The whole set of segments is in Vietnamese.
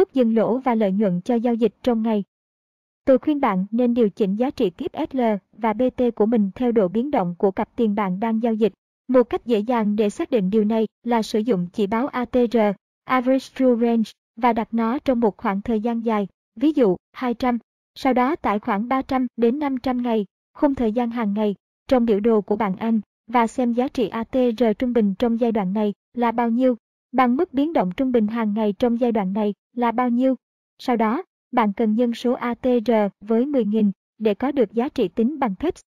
mức dừng lỗ và lợi nhuận cho giao dịch trong ngày. Tôi khuyên bạn nên điều chỉnh giá trị kiếp SL và BT của mình theo độ biến động của cặp tiền bạn đang giao dịch. Một cách dễ dàng để xác định điều này là sử dụng chỉ báo ATR, Average True Range, và đặt nó trong một khoảng thời gian dài, ví dụ 200, sau đó tại khoảng 300 đến 500 ngày, khung thời gian hàng ngày, trong biểu đồ của bạn Anh, và xem giá trị ATR trung bình trong giai đoạn này là bao nhiêu, bằng mức biến động trung bình hàng ngày trong giai đoạn này là bao nhiêu. Sau đó, bạn cần nhân số ATR với 10.000 để có được giá trị tính bằng TIPS.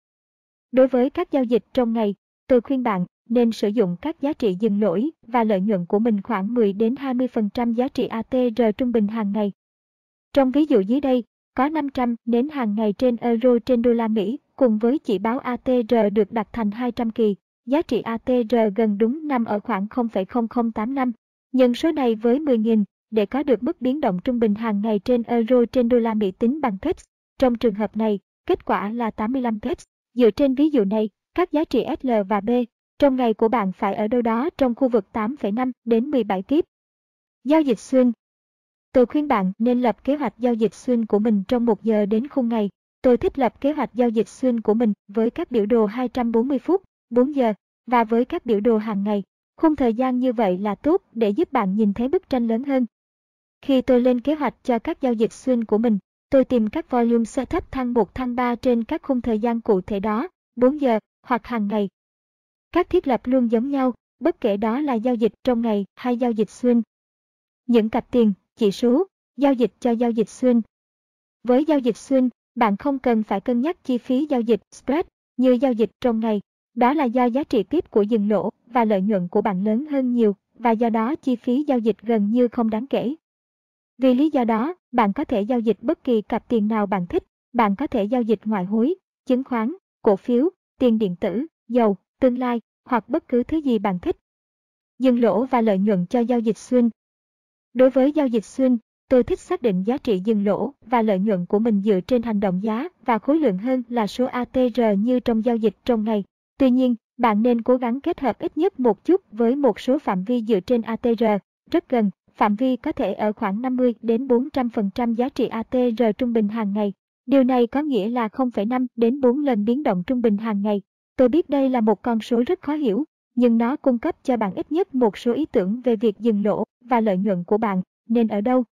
Đối với các giao dịch trong ngày, tôi khuyên bạn nên sử dụng các giá trị dừng lỗi và lợi nhuận của mình khoảng 10 đến 20% giá trị ATR trung bình hàng ngày. Trong ví dụ dưới đây, có 500 đến hàng ngày trên euro trên đô la Mỹ cùng với chỉ báo ATR được đặt thành 200 kỳ. Giá trị ATR gần đúng nằm ở khoảng 0,0085. Nhân số này với 10.000 để có được mức biến động trung bình hàng ngày trên euro trên đô la Mỹ tính bằng pips. Trong trường hợp này, kết quả là 85 pips. Dựa trên ví dụ này, các giá trị SL và B trong ngày của bạn phải ở đâu đó trong khu vực 8,5 đến 17 kiếp. Giao dịch xuyên Tôi khuyên bạn nên lập kế hoạch giao dịch xuyên của mình trong 1 giờ đến khung ngày. Tôi thích lập kế hoạch giao dịch xuyên của mình với các biểu đồ 240 phút, 4 giờ và với các biểu đồ hàng ngày. Khung thời gian như vậy là tốt để giúp bạn nhìn thấy bức tranh lớn hơn. Khi tôi lên kế hoạch cho các giao dịch xuyên của mình, tôi tìm các volume setup thăng 1 thăng 3 trên các khung thời gian cụ thể đó, 4 giờ hoặc hàng ngày. Các thiết lập luôn giống nhau, bất kể đó là giao dịch trong ngày hay giao dịch xuyên. Những cặp tiền, chỉ số, giao dịch cho giao dịch xuyên. Với giao dịch xuyên, bạn không cần phải cân nhắc chi phí giao dịch spread như giao dịch trong ngày. Đó là do giá trị tiếp của dừng lỗ và lợi nhuận của bạn lớn hơn nhiều và do đó chi phí giao dịch gần như không đáng kể. Vì lý do đó, bạn có thể giao dịch bất kỳ cặp tiền nào bạn thích. Bạn có thể giao dịch ngoại hối, chứng khoán, cổ phiếu, tiền điện tử, dầu, tương lai hoặc bất cứ thứ gì bạn thích. Dừng lỗ và lợi nhuận cho giao dịch xuyên. Đối với giao dịch xuyên, tôi thích xác định giá trị dừng lỗ và lợi nhuận của mình dựa trên hành động giá và khối lượng hơn là số ATR như trong giao dịch trong ngày. Tuy nhiên, bạn nên cố gắng kết hợp ít nhất một chút với một số phạm vi dựa trên ATR, rất gần, phạm vi có thể ở khoảng 50 đến 400% giá trị ATR trung bình hàng ngày. Điều này có nghĩa là 0,5 đến 4 lần biến động trung bình hàng ngày. Tôi biết đây là một con số rất khó hiểu, nhưng nó cung cấp cho bạn ít nhất một số ý tưởng về việc dừng lỗ và lợi nhuận của bạn nên ở đâu.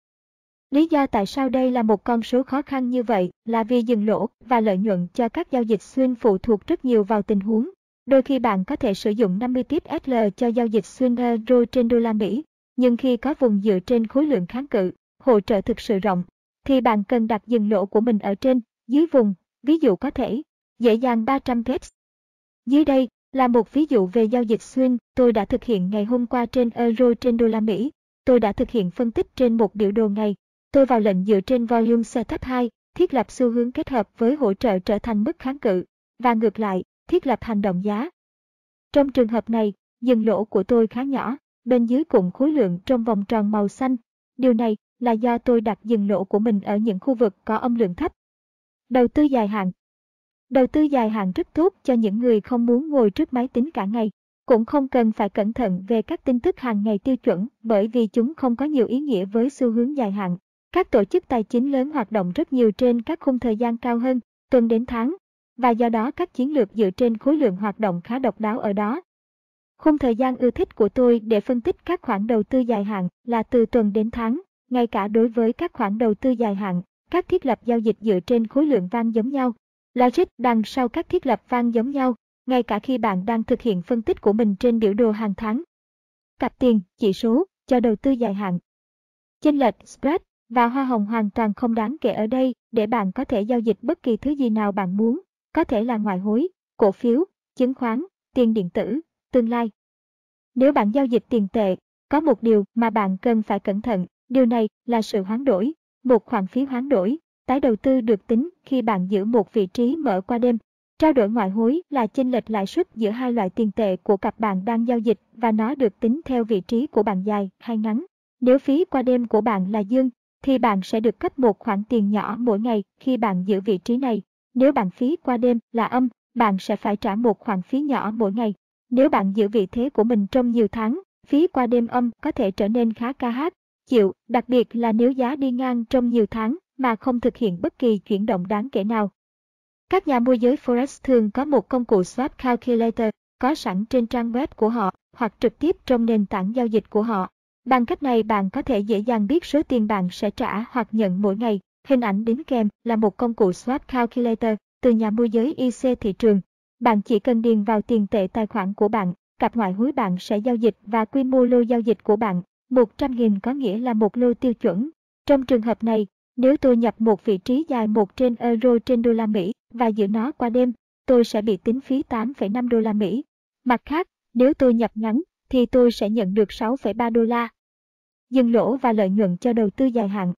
Lý do tại sao đây là một con số khó khăn như vậy là vì dừng lỗ và lợi nhuận cho các giao dịch xuyên phụ thuộc rất nhiều vào tình huống. Đôi khi bạn có thể sử dụng 50 pip SL cho giao dịch xuyên euro trên đô la Mỹ, nhưng khi có vùng dựa trên khối lượng kháng cự, hỗ trợ thực sự rộng, thì bạn cần đặt dừng lỗ của mình ở trên, dưới vùng, ví dụ có thể, dễ dàng 300 pips. Dưới đây là một ví dụ về giao dịch xuyên tôi đã thực hiện ngày hôm qua trên euro trên đô la Mỹ. Tôi đã thực hiện phân tích trên một biểu đồ ngày. Tôi vào lệnh dựa trên volume setup 2, thiết lập xu hướng kết hợp với hỗ trợ trở thành mức kháng cự, và ngược lại, thiết lập hành động giá. Trong trường hợp này, dừng lỗ của tôi khá nhỏ, bên dưới cùng khối lượng trong vòng tròn màu xanh. Điều này là do tôi đặt dừng lỗ của mình ở những khu vực có âm lượng thấp. Đầu tư dài hạn Đầu tư dài hạn rất tốt cho những người không muốn ngồi trước máy tính cả ngày. Cũng không cần phải cẩn thận về các tin tức hàng ngày tiêu chuẩn bởi vì chúng không có nhiều ý nghĩa với xu hướng dài hạn. Các tổ chức tài chính lớn hoạt động rất nhiều trên các khung thời gian cao hơn, tuần đến tháng, và do đó các chiến lược dựa trên khối lượng hoạt động khá độc đáo ở đó. Khung thời gian ưa thích của tôi để phân tích các khoản đầu tư dài hạn là từ tuần đến tháng, ngay cả đối với các khoản đầu tư dài hạn, các thiết lập giao dịch dựa trên khối lượng van giống nhau. Logic đằng sau các thiết lập van giống nhau, ngay cả khi bạn đang thực hiện phân tích của mình trên biểu đồ hàng tháng. Cặp tiền, chỉ số, cho đầu tư dài hạn. Chênh lệch, spread và hoa hồng hoàn toàn không đáng kể ở đây để bạn có thể giao dịch bất kỳ thứ gì nào bạn muốn, có thể là ngoại hối, cổ phiếu, chứng khoán, tiền điện tử, tương lai. Nếu bạn giao dịch tiền tệ, có một điều mà bạn cần phải cẩn thận, điều này là sự hoán đổi, một khoản phí hoán đổi, tái đầu tư được tính khi bạn giữ một vị trí mở qua đêm. Trao đổi ngoại hối là chênh lệch lãi suất giữa hai loại tiền tệ của cặp bạn đang giao dịch và nó được tính theo vị trí của bạn dài hay ngắn. Nếu phí qua đêm của bạn là dương, thì bạn sẽ được cấp một khoản tiền nhỏ mỗi ngày khi bạn giữ vị trí này. Nếu bạn phí qua đêm là âm, bạn sẽ phải trả một khoản phí nhỏ mỗi ngày. Nếu bạn giữ vị thế của mình trong nhiều tháng, phí qua đêm âm có thể trở nên khá ca hát. chịu, đặc biệt là nếu giá đi ngang trong nhiều tháng mà không thực hiện bất kỳ chuyển động đáng kể nào. Các nhà môi giới Forex thường có một công cụ Swap Calculator có sẵn trên trang web của họ hoặc trực tiếp trong nền tảng giao dịch của họ. Bằng cách này bạn có thể dễ dàng biết số tiền bạn sẽ trả hoặc nhận mỗi ngày. Hình ảnh đính kèm là một công cụ Swap Calculator từ nhà môi giới IC thị trường. Bạn chỉ cần điền vào tiền tệ tài khoản của bạn, cặp ngoại hối bạn sẽ giao dịch và quy mô lô giao dịch của bạn. 100.000 có nghĩa là một lô tiêu chuẩn. Trong trường hợp này, nếu tôi nhập một vị trí dài 1 trên euro trên đô la Mỹ và giữ nó qua đêm, tôi sẽ bị tính phí 8,5 đô la Mỹ. Mặt khác, nếu tôi nhập ngắn, thì tôi sẽ nhận được 6,3 đô la. Dừng lỗ và lợi nhuận cho đầu tư dài hạn.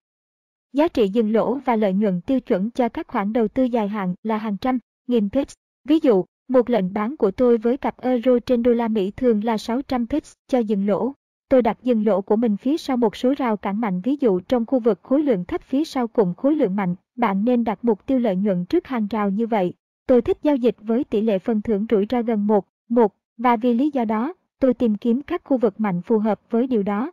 Giá trị dừng lỗ và lợi nhuận tiêu chuẩn cho các khoản đầu tư dài hạn là hàng trăm, nghìn pips. Ví dụ, một lệnh bán của tôi với cặp euro trên đô la Mỹ thường là 600 pips cho dừng lỗ. Tôi đặt dừng lỗ của mình phía sau một số rào cản mạnh ví dụ trong khu vực khối lượng thấp phía sau cùng khối lượng mạnh, bạn nên đặt mục tiêu lợi nhuận trước hàng rào như vậy. Tôi thích giao dịch với tỷ lệ phần thưởng rủi ro gần 1, 1 và vì lý do đó, tôi tìm kiếm các khu vực mạnh phù hợp với điều đó.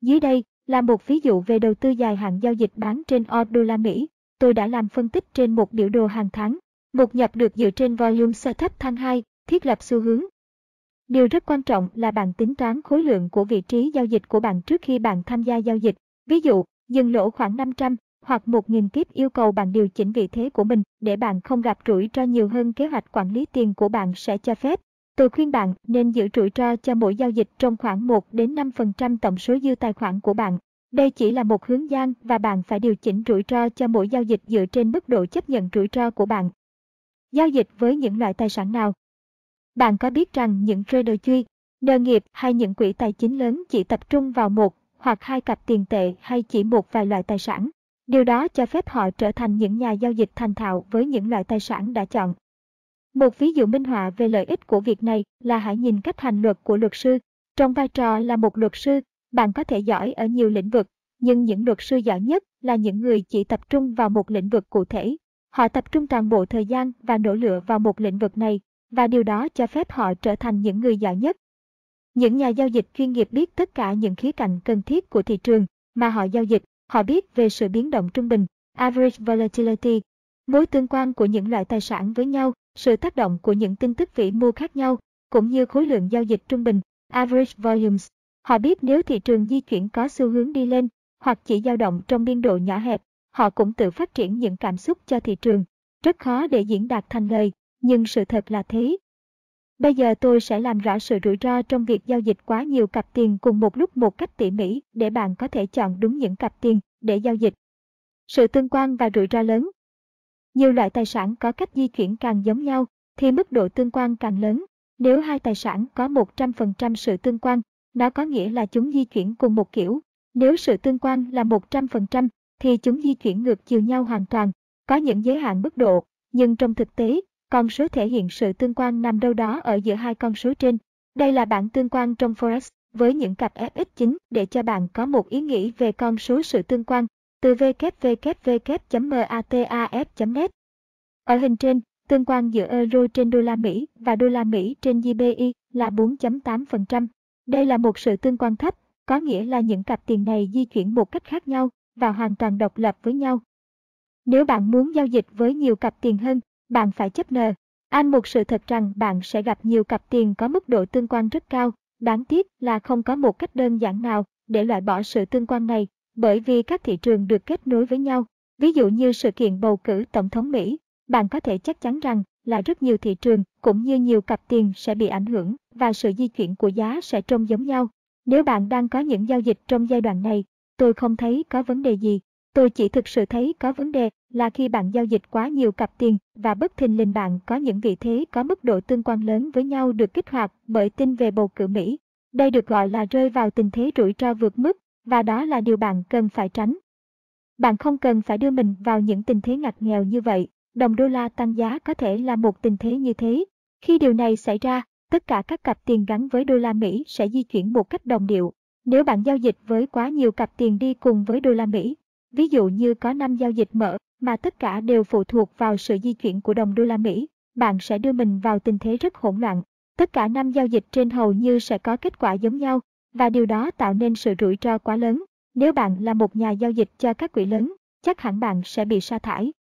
Dưới đây là một ví dụ về đầu tư dài hạn giao dịch bán trên O đô la Mỹ. Tôi đã làm phân tích trên một biểu đồ hàng tháng. Một nhập được dựa trên volume setup thăng 2, thiết lập xu hướng. Điều rất quan trọng là bạn tính toán khối lượng của vị trí giao dịch của bạn trước khi bạn tham gia giao dịch. Ví dụ, dừng lỗ khoảng 500 hoặc 1.000 kiếp yêu cầu bạn điều chỉnh vị thế của mình để bạn không gặp rủi ro nhiều hơn kế hoạch quản lý tiền của bạn sẽ cho phép. Tôi khuyên bạn nên giữ rủi ro cho mỗi giao dịch trong khoảng 1 đến 5% tổng số dư tài khoản của bạn. Đây chỉ là một hướng dẫn và bạn phải điều chỉnh rủi ro cho mỗi giao dịch dựa trên mức độ chấp nhận rủi ro của bạn. Giao dịch với những loại tài sản nào? Bạn có biết rằng những trader chuyên, nợ nghiệp hay những quỹ tài chính lớn chỉ tập trung vào một hoặc hai cặp tiền tệ hay chỉ một vài loại tài sản. Điều đó cho phép họ trở thành những nhà giao dịch thành thạo với những loại tài sản đã chọn. Một ví dụ minh họa về lợi ích của việc này là hãy nhìn cách hành luật của luật sư. Trong vai trò là một luật sư, bạn có thể giỏi ở nhiều lĩnh vực, nhưng những luật sư giỏi nhất là những người chỉ tập trung vào một lĩnh vực cụ thể. Họ tập trung toàn bộ thời gian và nỗ lực vào một lĩnh vực này, và điều đó cho phép họ trở thành những người giỏi nhất. Những nhà giao dịch chuyên nghiệp biết tất cả những khía cạnh cần thiết của thị trường mà họ giao dịch, họ biết về sự biến động trung bình, average volatility, mối tương quan của những loại tài sản với nhau sự tác động của những tin tức vĩ mô khác nhau, cũng như khối lượng giao dịch trung bình, average volumes. Họ biết nếu thị trường di chuyển có xu hướng đi lên, hoặc chỉ dao động trong biên độ nhỏ hẹp, họ cũng tự phát triển những cảm xúc cho thị trường. Rất khó để diễn đạt thành lời, nhưng sự thật là thế. Bây giờ tôi sẽ làm rõ sự rủi ro trong việc giao dịch quá nhiều cặp tiền cùng một lúc một cách tỉ mỉ để bạn có thể chọn đúng những cặp tiền để giao dịch. Sự tương quan và rủi ro lớn nhiều loại tài sản có cách di chuyển càng giống nhau, thì mức độ tương quan càng lớn. Nếu hai tài sản có 100% sự tương quan, nó có nghĩa là chúng di chuyển cùng một kiểu. Nếu sự tương quan là 100%, thì chúng di chuyển ngược chiều nhau hoàn toàn. Có những giới hạn mức độ, nhưng trong thực tế, con số thể hiện sự tương quan nằm đâu đó ở giữa hai con số trên. Đây là bảng tương quan trong Forex với những cặp FX chính để cho bạn có một ý nghĩ về con số sự tương quan từ www.mataf.net. Ở hình trên, tương quan giữa euro trên đô la Mỹ và đô la Mỹ trên GBP là 4.8%. Đây là một sự tương quan thấp, có nghĩa là những cặp tiền này di chuyển một cách khác nhau và hoàn toàn độc lập với nhau. Nếu bạn muốn giao dịch với nhiều cặp tiền hơn, bạn phải chấp nờ. Anh một sự thật rằng bạn sẽ gặp nhiều cặp tiền có mức độ tương quan rất cao. Đáng tiếc là không có một cách đơn giản nào để loại bỏ sự tương quan này bởi vì các thị trường được kết nối với nhau. Ví dụ như sự kiện bầu cử tổng thống Mỹ, bạn có thể chắc chắn rằng là rất nhiều thị trường cũng như nhiều cặp tiền sẽ bị ảnh hưởng và sự di chuyển của giá sẽ trông giống nhau. Nếu bạn đang có những giao dịch trong giai đoạn này, tôi không thấy có vấn đề gì. Tôi chỉ thực sự thấy có vấn đề là khi bạn giao dịch quá nhiều cặp tiền và bất thình lình bạn có những vị thế có mức độ tương quan lớn với nhau được kích hoạt bởi tin về bầu cử Mỹ. Đây được gọi là rơi vào tình thế rủi ro vượt mức và đó là điều bạn cần phải tránh. Bạn không cần phải đưa mình vào những tình thế ngặt nghèo như vậy, đồng đô la tăng giá có thể là một tình thế như thế. Khi điều này xảy ra, tất cả các cặp tiền gắn với đô la Mỹ sẽ di chuyển một cách đồng điệu. Nếu bạn giao dịch với quá nhiều cặp tiền đi cùng với đô la Mỹ, ví dụ như có 5 giao dịch mở mà tất cả đều phụ thuộc vào sự di chuyển của đồng đô la Mỹ, bạn sẽ đưa mình vào tình thế rất hỗn loạn. Tất cả 5 giao dịch trên hầu như sẽ có kết quả giống nhau, và điều đó tạo nên sự rủi ro quá lớn. Nếu bạn là một nhà giao dịch cho các quỹ lớn, chắc hẳn bạn sẽ bị sa thải.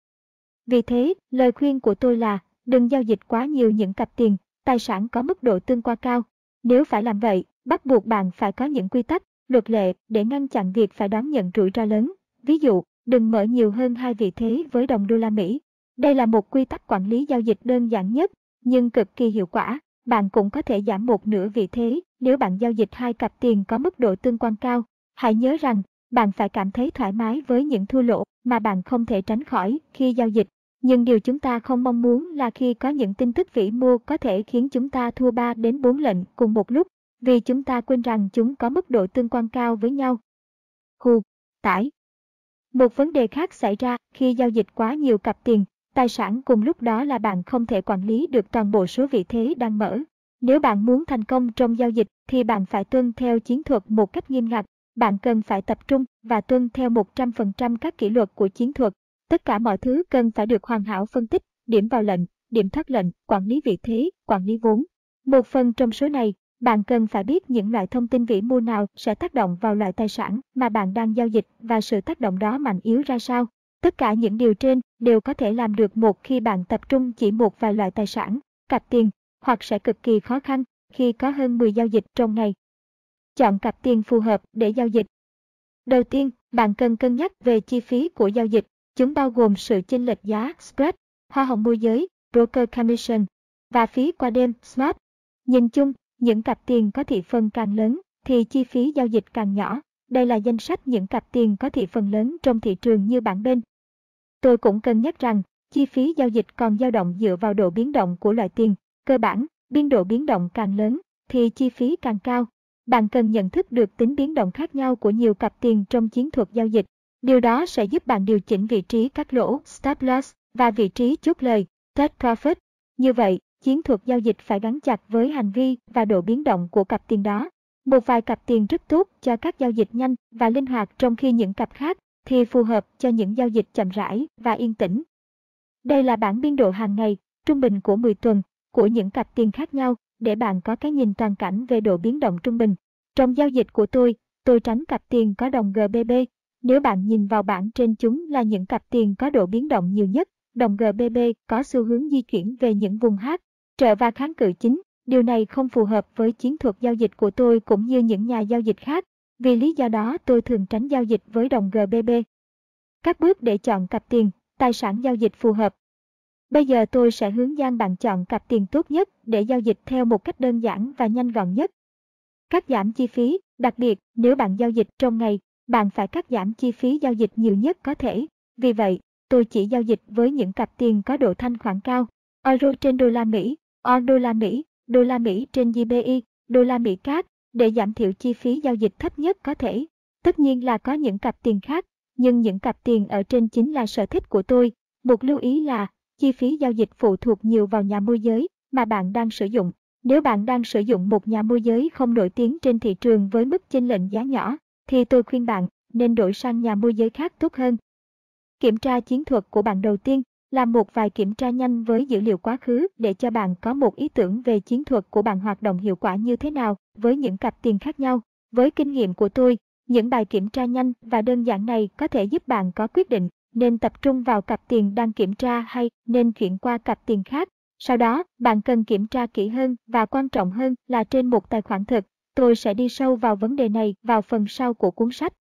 Vì thế, lời khuyên của tôi là đừng giao dịch quá nhiều những cặp tiền, tài sản có mức độ tương quan cao. Nếu phải làm vậy, bắt buộc bạn phải có những quy tắc, luật lệ để ngăn chặn việc phải đón nhận rủi ro lớn. Ví dụ, đừng mở nhiều hơn hai vị thế với đồng đô la Mỹ. Đây là một quy tắc quản lý giao dịch đơn giản nhất, nhưng cực kỳ hiệu quả. Bạn cũng có thể giảm một nửa vị thế nếu bạn giao dịch hai cặp tiền có mức độ tương quan cao. Hãy nhớ rằng, bạn phải cảm thấy thoải mái với những thua lỗ mà bạn không thể tránh khỏi khi giao dịch. Nhưng điều chúng ta không mong muốn là khi có những tin tức vĩ mô có thể khiến chúng ta thua 3 đến 4 lệnh cùng một lúc, vì chúng ta quên rằng chúng có mức độ tương quan cao với nhau. Hù, tải. Một vấn đề khác xảy ra khi giao dịch quá nhiều cặp tiền, tài sản cùng lúc đó là bạn không thể quản lý được toàn bộ số vị thế đang mở. Nếu bạn muốn thành công trong giao dịch thì bạn phải tuân theo chiến thuật một cách nghiêm ngặt. Bạn cần phải tập trung và tuân theo 100% các kỷ luật của chiến thuật. Tất cả mọi thứ cần phải được hoàn hảo phân tích, điểm vào lệnh, điểm thoát lệnh, quản lý vị thế, quản lý vốn. Một phần trong số này, bạn cần phải biết những loại thông tin vĩ mô nào sẽ tác động vào loại tài sản mà bạn đang giao dịch và sự tác động đó mạnh yếu ra sao. Tất cả những điều trên đều có thể làm được một khi bạn tập trung chỉ một vài loại tài sản, cặp tiền, hoặc sẽ cực kỳ khó khăn khi có hơn 10 giao dịch trong ngày. Chọn cặp tiền phù hợp để giao dịch. Đầu tiên, bạn cần cân nhắc về chi phí của giao dịch. Chúng bao gồm sự chênh lệch giá spread, hoa hồng môi giới, broker commission và phí qua đêm smart. Nhìn chung, những cặp tiền có thị phần càng lớn thì chi phí giao dịch càng nhỏ. Đây là danh sách những cặp tiền có thị phần lớn trong thị trường như bản bên. Tôi cũng cân nhắc rằng, chi phí giao dịch còn dao động dựa vào độ biến động của loại tiền. Cơ bản, biên độ biến động càng lớn, thì chi phí càng cao. Bạn cần nhận thức được tính biến động khác nhau của nhiều cặp tiền trong chiến thuật giao dịch. Điều đó sẽ giúp bạn điều chỉnh vị trí các lỗ, stop loss và vị trí chốt lời, take profit. Như vậy, chiến thuật giao dịch phải gắn chặt với hành vi và độ biến động của cặp tiền đó. Một vài cặp tiền rất tốt cho các giao dịch nhanh và linh hoạt trong khi những cặp khác thì phù hợp cho những giao dịch chậm rãi và yên tĩnh. Đây là bảng biên độ hàng ngày, trung bình của 10 tuần, của những cặp tiền khác nhau để bạn có cái nhìn toàn cảnh về độ biến động trung bình. Trong giao dịch của tôi, tôi tránh cặp tiền có đồng GBP. Nếu bạn nhìn vào bảng trên chúng là những cặp tiền có độ biến động nhiều nhất, đồng GBP có xu hướng di chuyển về những vùng hát trợ và kháng cự chính. Điều này không phù hợp với chiến thuật giao dịch của tôi cũng như những nhà giao dịch khác. Vì lý do đó tôi thường tránh giao dịch với đồng GBP. Các bước để chọn cặp tiền, tài sản giao dịch phù hợp. Bây giờ tôi sẽ hướng dẫn bạn chọn cặp tiền tốt nhất để giao dịch theo một cách đơn giản và nhanh gọn nhất. Cắt giảm chi phí, đặc biệt nếu bạn giao dịch trong ngày, bạn phải cắt giảm chi phí giao dịch nhiều nhất có thể. Vì vậy, tôi chỉ giao dịch với những cặp tiền có độ thanh khoản cao. Euro trên đô la Mỹ, on đô la Mỹ, đô la Mỹ trên GBI, đô la Mỹ CAD để giảm thiểu chi phí giao dịch thấp nhất có thể. Tất nhiên là có những cặp tiền khác, nhưng những cặp tiền ở trên chính là sở thích của tôi. Một lưu ý là chi phí giao dịch phụ thuộc nhiều vào nhà môi giới mà bạn đang sử dụng. Nếu bạn đang sử dụng một nhà môi giới không nổi tiếng trên thị trường với mức chênh lệnh giá nhỏ, thì tôi khuyên bạn nên đổi sang nhà môi giới khác tốt hơn. Kiểm tra chiến thuật của bạn đầu tiên là một vài kiểm tra nhanh với dữ liệu quá khứ để cho bạn có một ý tưởng về chiến thuật của bạn hoạt động hiệu quả như thế nào với những cặp tiền khác nhau. Với kinh nghiệm của tôi, những bài kiểm tra nhanh và đơn giản này có thể giúp bạn có quyết định nên tập trung vào cặp tiền đang kiểm tra hay nên chuyển qua cặp tiền khác. Sau đó, bạn cần kiểm tra kỹ hơn và quan trọng hơn là trên một tài khoản thực. Tôi sẽ đi sâu vào vấn đề này vào phần sau của cuốn sách.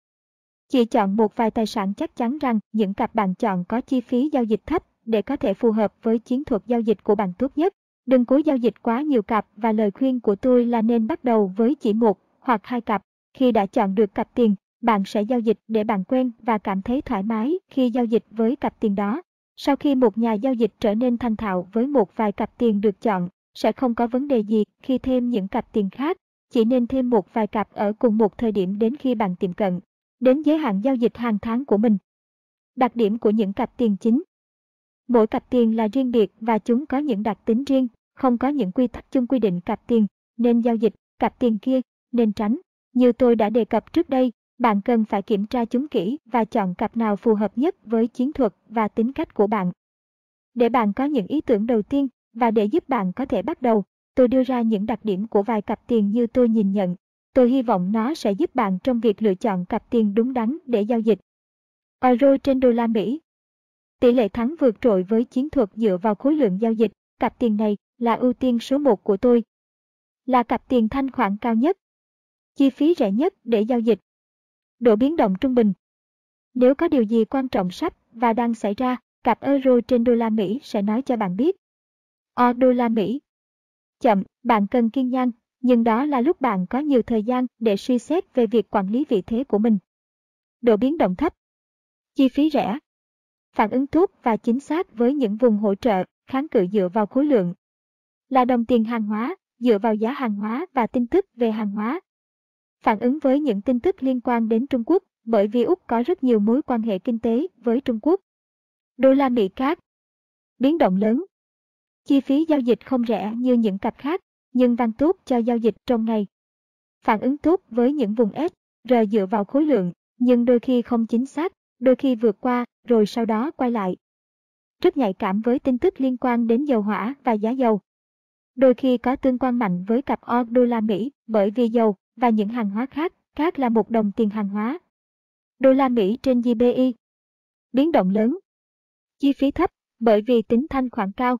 Chỉ chọn một vài tài sản chắc chắn rằng những cặp bạn chọn có chi phí giao dịch thấp để có thể phù hợp với chiến thuật giao dịch của bạn tốt nhất. Đừng cố giao dịch quá nhiều cặp và lời khuyên của tôi là nên bắt đầu với chỉ một hoặc hai cặp. Khi đã chọn được cặp tiền, bạn sẽ giao dịch để bạn quen và cảm thấy thoải mái khi giao dịch với cặp tiền đó. Sau khi một nhà giao dịch trở nên thành thạo với một vài cặp tiền được chọn, sẽ không có vấn đề gì khi thêm những cặp tiền khác, chỉ nên thêm một vài cặp ở cùng một thời điểm đến khi bạn tiệm cận, đến giới hạn giao dịch hàng tháng của mình. Đặc điểm của những cặp tiền chính Mỗi cặp tiền là riêng biệt và chúng có những đặc tính riêng, không có những quy tắc chung quy định cặp tiền, nên giao dịch, cặp tiền kia, nên tránh. Như tôi đã đề cập trước đây, bạn cần phải kiểm tra chúng kỹ và chọn cặp nào phù hợp nhất với chiến thuật và tính cách của bạn. Để bạn có những ý tưởng đầu tiên và để giúp bạn có thể bắt đầu, tôi đưa ra những đặc điểm của vài cặp tiền như tôi nhìn nhận. Tôi hy vọng nó sẽ giúp bạn trong việc lựa chọn cặp tiền đúng đắn để giao dịch. Euro trên đô la Mỹ Tỷ lệ thắng vượt trội với chiến thuật dựa vào khối lượng giao dịch, cặp tiền này là ưu tiên số 1 của tôi. Là cặp tiền thanh khoản cao nhất. Chi phí rẻ nhất để giao dịch. Độ biến động trung bình. Nếu có điều gì quan trọng sắp và đang xảy ra, cặp euro trên đô la Mỹ sẽ nói cho bạn biết. O đô la Mỹ Chậm, bạn cần kiên nhẫn, nhưng đó là lúc bạn có nhiều thời gian để suy xét về việc quản lý vị thế của mình. Độ biến động thấp Chi phí rẻ Phản ứng tốt và chính xác với những vùng hỗ trợ, kháng cự dựa vào khối lượng. Là đồng tiền hàng hóa, dựa vào giá hàng hóa và tin tức về hàng hóa. Phản ứng với những tin tức liên quan đến Trung Quốc, bởi vì Úc có rất nhiều mối quan hệ kinh tế với Trung Quốc. Đô la Mỹ cát Biến động lớn Chi phí giao dịch không rẻ như những cặp khác, nhưng tăng tốt cho giao dịch trong ngày. Phản ứng tốt với những vùng S, R dựa vào khối lượng, nhưng đôi khi không chính xác, đôi khi vượt qua, rồi sau đó quay lại. Rất nhạy cảm với tin tức liên quan đến dầu hỏa và giá dầu. Đôi khi có tương quan mạnh với cặp O đô la Mỹ bởi vì dầu và những hàng hóa khác, khác là một đồng tiền hàng hóa. Đô la Mỹ trên GBI. Biến động lớn. Chi phí thấp bởi vì tính thanh khoản cao.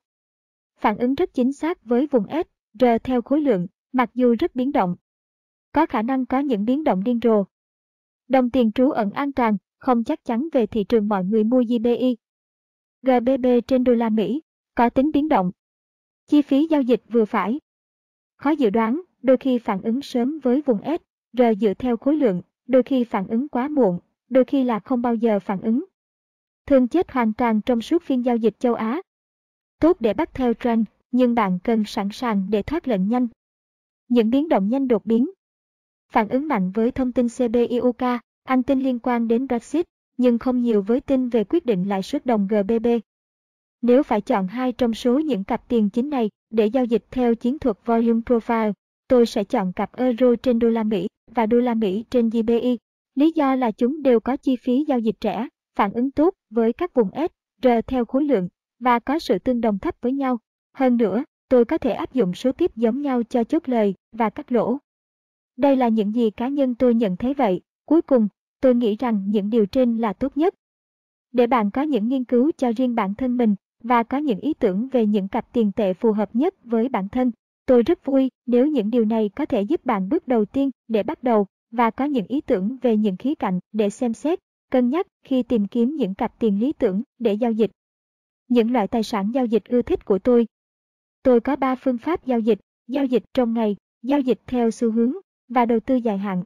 Phản ứng rất chính xác với vùng S, R theo khối lượng, mặc dù rất biến động. Có khả năng có những biến động điên rồ. Đồng tiền trú ẩn an toàn, không chắc chắn về thị trường mọi người mua GBI. GBP trên đô la Mỹ, có tính biến động. Chi phí giao dịch vừa phải. Khó dự đoán, đôi khi phản ứng sớm với vùng S, R dựa theo khối lượng, đôi khi phản ứng quá muộn, đôi khi là không bao giờ phản ứng. Thường chết hoàn toàn trong suốt phiên giao dịch châu Á. Tốt để bắt theo trend, nhưng bạn cần sẵn sàng để thoát lệnh nhanh. Những biến động nhanh đột biến. Phản ứng mạnh với thông tin CBIUK, anh tin liên quan đến Brexit, nhưng không nhiều với tin về quyết định lãi suất đồng GBP. Nếu phải chọn hai trong số những cặp tiền chính này để giao dịch theo chiến thuật Volume Profile, tôi sẽ chọn cặp euro trên đô la Mỹ và đô la Mỹ trên GBI. Lý do là chúng đều có chi phí giao dịch rẻ, phản ứng tốt với các vùng S, R theo khối lượng và có sự tương đồng thấp với nhau. Hơn nữa, tôi có thể áp dụng số tiếp giống nhau cho chốt lời và cắt lỗ. Đây là những gì cá nhân tôi nhận thấy vậy. Cuối cùng, tôi nghĩ rằng những điều trên là tốt nhất. Để bạn có những nghiên cứu cho riêng bản thân mình và có những ý tưởng về những cặp tiền tệ phù hợp nhất với bản thân, tôi rất vui nếu những điều này có thể giúp bạn bước đầu tiên để bắt đầu và có những ý tưởng về những khía cạnh để xem xét, cân nhắc khi tìm kiếm những cặp tiền lý tưởng để giao dịch. Những loại tài sản giao dịch ưa thích của tôi. Tôi có 3 phương pháp giao dịch, giao dịch trong ngày, giao dịch theo xu hướng và đầu tư dài hạn.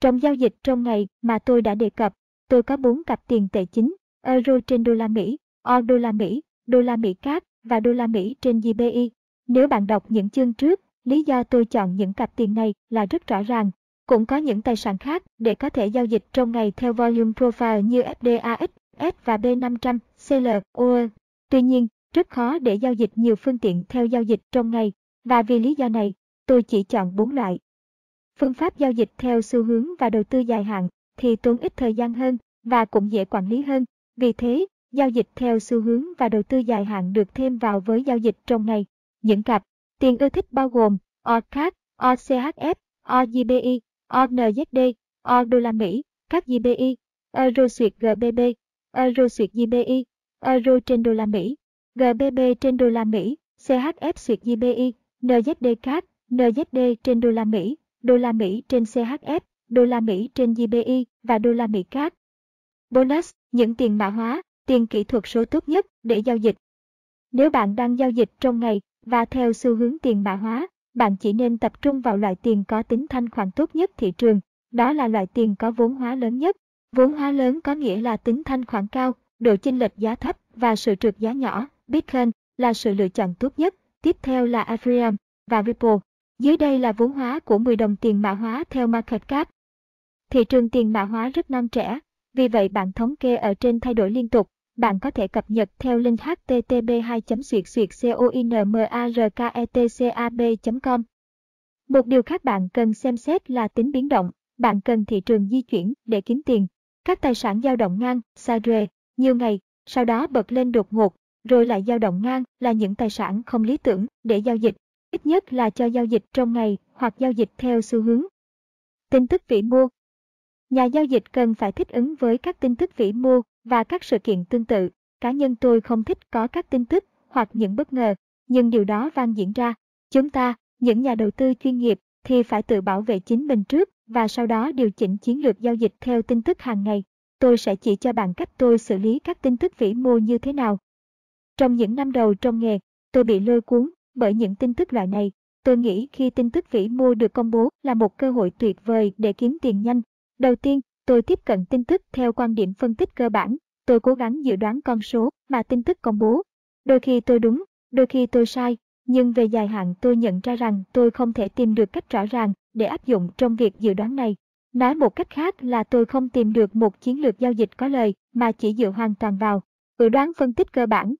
Trong giao dịch trong ngày mà tôi đã đề cập, tôi có 4 cặp tiền tệ chính, euro trên đô la Mỹ, o đô la Mỹ, đô la Mỹ cát và đô la Mỹ trên GBI. Nếu bạn đọc những chương trước, lý do tôi chọn những cặp tiền này là rất rõ ràng. Cũng có những tài sản khác để có thể giao dịch trong ngày theo volume profile như FDAX, S và B500, CL, OE. Tuy nhiên, rất khó để giao dịch nhiều phương tiện theo giao dịch trong ngày, và vì lý do này, tôi chỉ chọn 4 loại. Phương pháp giao dịch theo xu hướng và đầu tư dài hạn thì tốn ít thời gian hơn và cũng dễ quản lý hơn. Vì thế, giao dịch theo xu hướng và đầu tư dài hạn được thêm vào với giao dịch trong ngày. Những cặp tiền ưa thích bao gồm OCAD, OCHF, OGBI, ONZD, O đô la Mỹ, các GBI, Euro Suyệt GBB, Euro Suyệt GBI, Euro trên đô la Mỹ, GBB trên đô la Mỹ, CHF Suyệt GBI, NZD CAD, NZD trên đô la Mỹ, đô la Mỹ trên CHF, đô la Mỹ trên GBI và đô la Mỹ CAD. Bonus, những tiền mã hóa, tiền kỹ thuật số tốt nhất để giao dịch. Nếu bạn đang giao dịch trong ngày và theo xu hướng tiền mã hóa, bạn chỉ nên tập trung vào loại tiền có tính thanh khoản tốt nhất thị trường, đó là loại tiền có vốn hóa lớn nhất. Vốn hóa lớn có nghĩa là tính thanh khoản cao, độ chênh lệch giá thấp và sự trượt giá nhỏ. Bitcoin là sự lựa chọn tốt nhất, tiếp theo là Ethereum và Ripple. Dưới đây là vốn hóa của 10 đồng tiền mã hóa theo market cap. Thị trường tiền mã hóa rất non trẻ, vì vậy bạn thống kê ở trên thay đổi liên tục. Bạn có thể cập nhật theo link http 2 coinmarketcab com Một điều khác bạn cần xem xét là tính biến động. Bạn cần thị trường di chuyển để kiếm tiền. Các tài sản dao động ngang, xa rề, nhiều ngày, sau đó bật lên đột ngột, rồi lại dao động ngang là những tài sản không lý tưởng để giao dịch ít nhất là cho giao dịch trong ngày hoặc giao dịch theo xu hướng. Tin tức vĩ mô Nhà giao dịch cần phải thích ứng với các tin tức vĩ mô và các sự kiện tương tự. Cá nhân tôi không thích có các tin tức hoặc những bất ngờ, nhưng điều đó vang diễn ra. Chúng ta, những nhà đầu tư chuyên nghiệp, thì phải tự bảo vệ chính mình trước và sau đó điều chỉnh chiến lược giao dịch theo tin tức hàng ngày. Tôi sẽ chỉ cho bạn cách tôi xử lý các tin tức vĩ mô như thế nào. Trong những năm đầu trong nghề, tôi bị lôi cuốn bởi những tin tức loại này. Tôi nghĩ khi tin tức vĩ mô được công bố là một cơ hội tuyệt vời để kiếm tiền nhanh. Đầu tiên, tôi tiếp cận tin tức theo quan điểm phân tích cơ bản. Tôi cố gắng dự đoán con số mà tin tức công bố. Đôi khi tôi đúng, đôi khi tôi sai, nhưng về dài hạn tôi nhận ra rằng tôi không thể tìm được cách rõ ràng để áp dụng trong việc dự đoán này. Nói một cách khác là tôi không tìm được một chiến lược giao dịch có lời mà chỉ dựa hoàn toàn vào dự đoán phân tích cơ bản.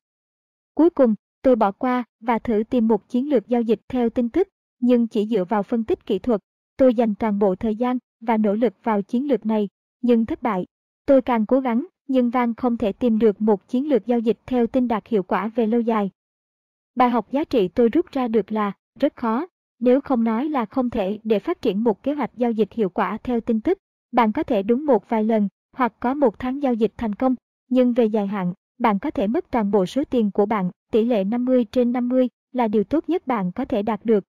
Cuối cùng, tôi bỏ qua và thử tìm một chiến lược giao dịch theo tin tức, nhưng chỉ dựa vào phân tích kỹ thuật. Tôi dành toàn bộ thời gian và nỗ lực vào chiến lược này, nhưng thất bại. Tôi càng cố gắng, nhưng Vang không thể tìm được một chiến lược giao dịch theo tin đạt hiệu quả về lâu dài. Bài học giá trị tôi rút ra được là rất khó, nếu không nói là không thể để phát triển một kế hoạch giao dịch hiệu quả theo tin tức. Bạn có thể đúng một vài lần hoặc có một tháng giao dịch thành công, nhưng về dài hạn, bạn có thể mất toàn bộ số tiền của bạn, tỷ lệ 50 trên 50 là điều tốt nhất bạn có thể đạt được.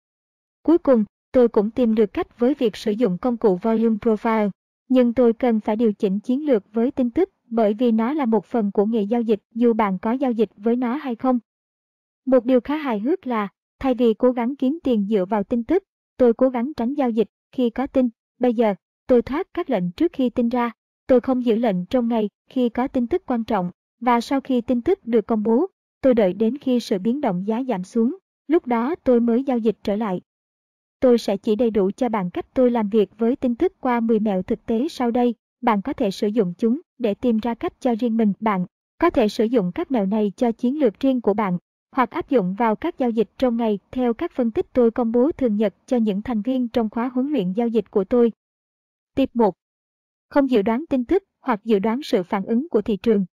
Cuối cùng, tôi cũng tìm được cách với việc sử dụng công cụ Volume Profile, nhưng tôi cần phải điều chỉnh chiến lược với tin tức bởi vì nó là một phần của nghề giao dịch dù bạn có giao dịch với nó hay không. Một điều khá hài hước là, thay vì cố gắng kiếm tiền dựa vào tin tức, tôi cố gắng tránh giao dịch khi có tin. Bây giờ, tôi thoát các lệnh trước khi tin ra. Tôi không giữ lệnh trong ngày khi có tin tức quan trọng, và sau khi tin tức được công bố, tôi đợi đến khi sự biến động giá giảm xuống, lúc đó tôi mới giao dịch trở lại. Tôi sẽ chỉ đầy đủ cho bạn cách tôi làm việc với tin tức qua 10 mẹo thực tế sau đây. Bạn có thể sử dụng chúng để tìm ra cách cho riêng mình. Bạn có thể sử dụng các mẹo này cho chiến lược riêng của bạn hoặc áp dụng vào các giao dịch trong ngày theo các phân tích tôi công bố thường nhật cho những thành viên trong khóa huấn luyện giao dịch của tôi. Tiếp 1. Không dự đoán tin tức hoặc dự đoán sự phản ứng của thị trường.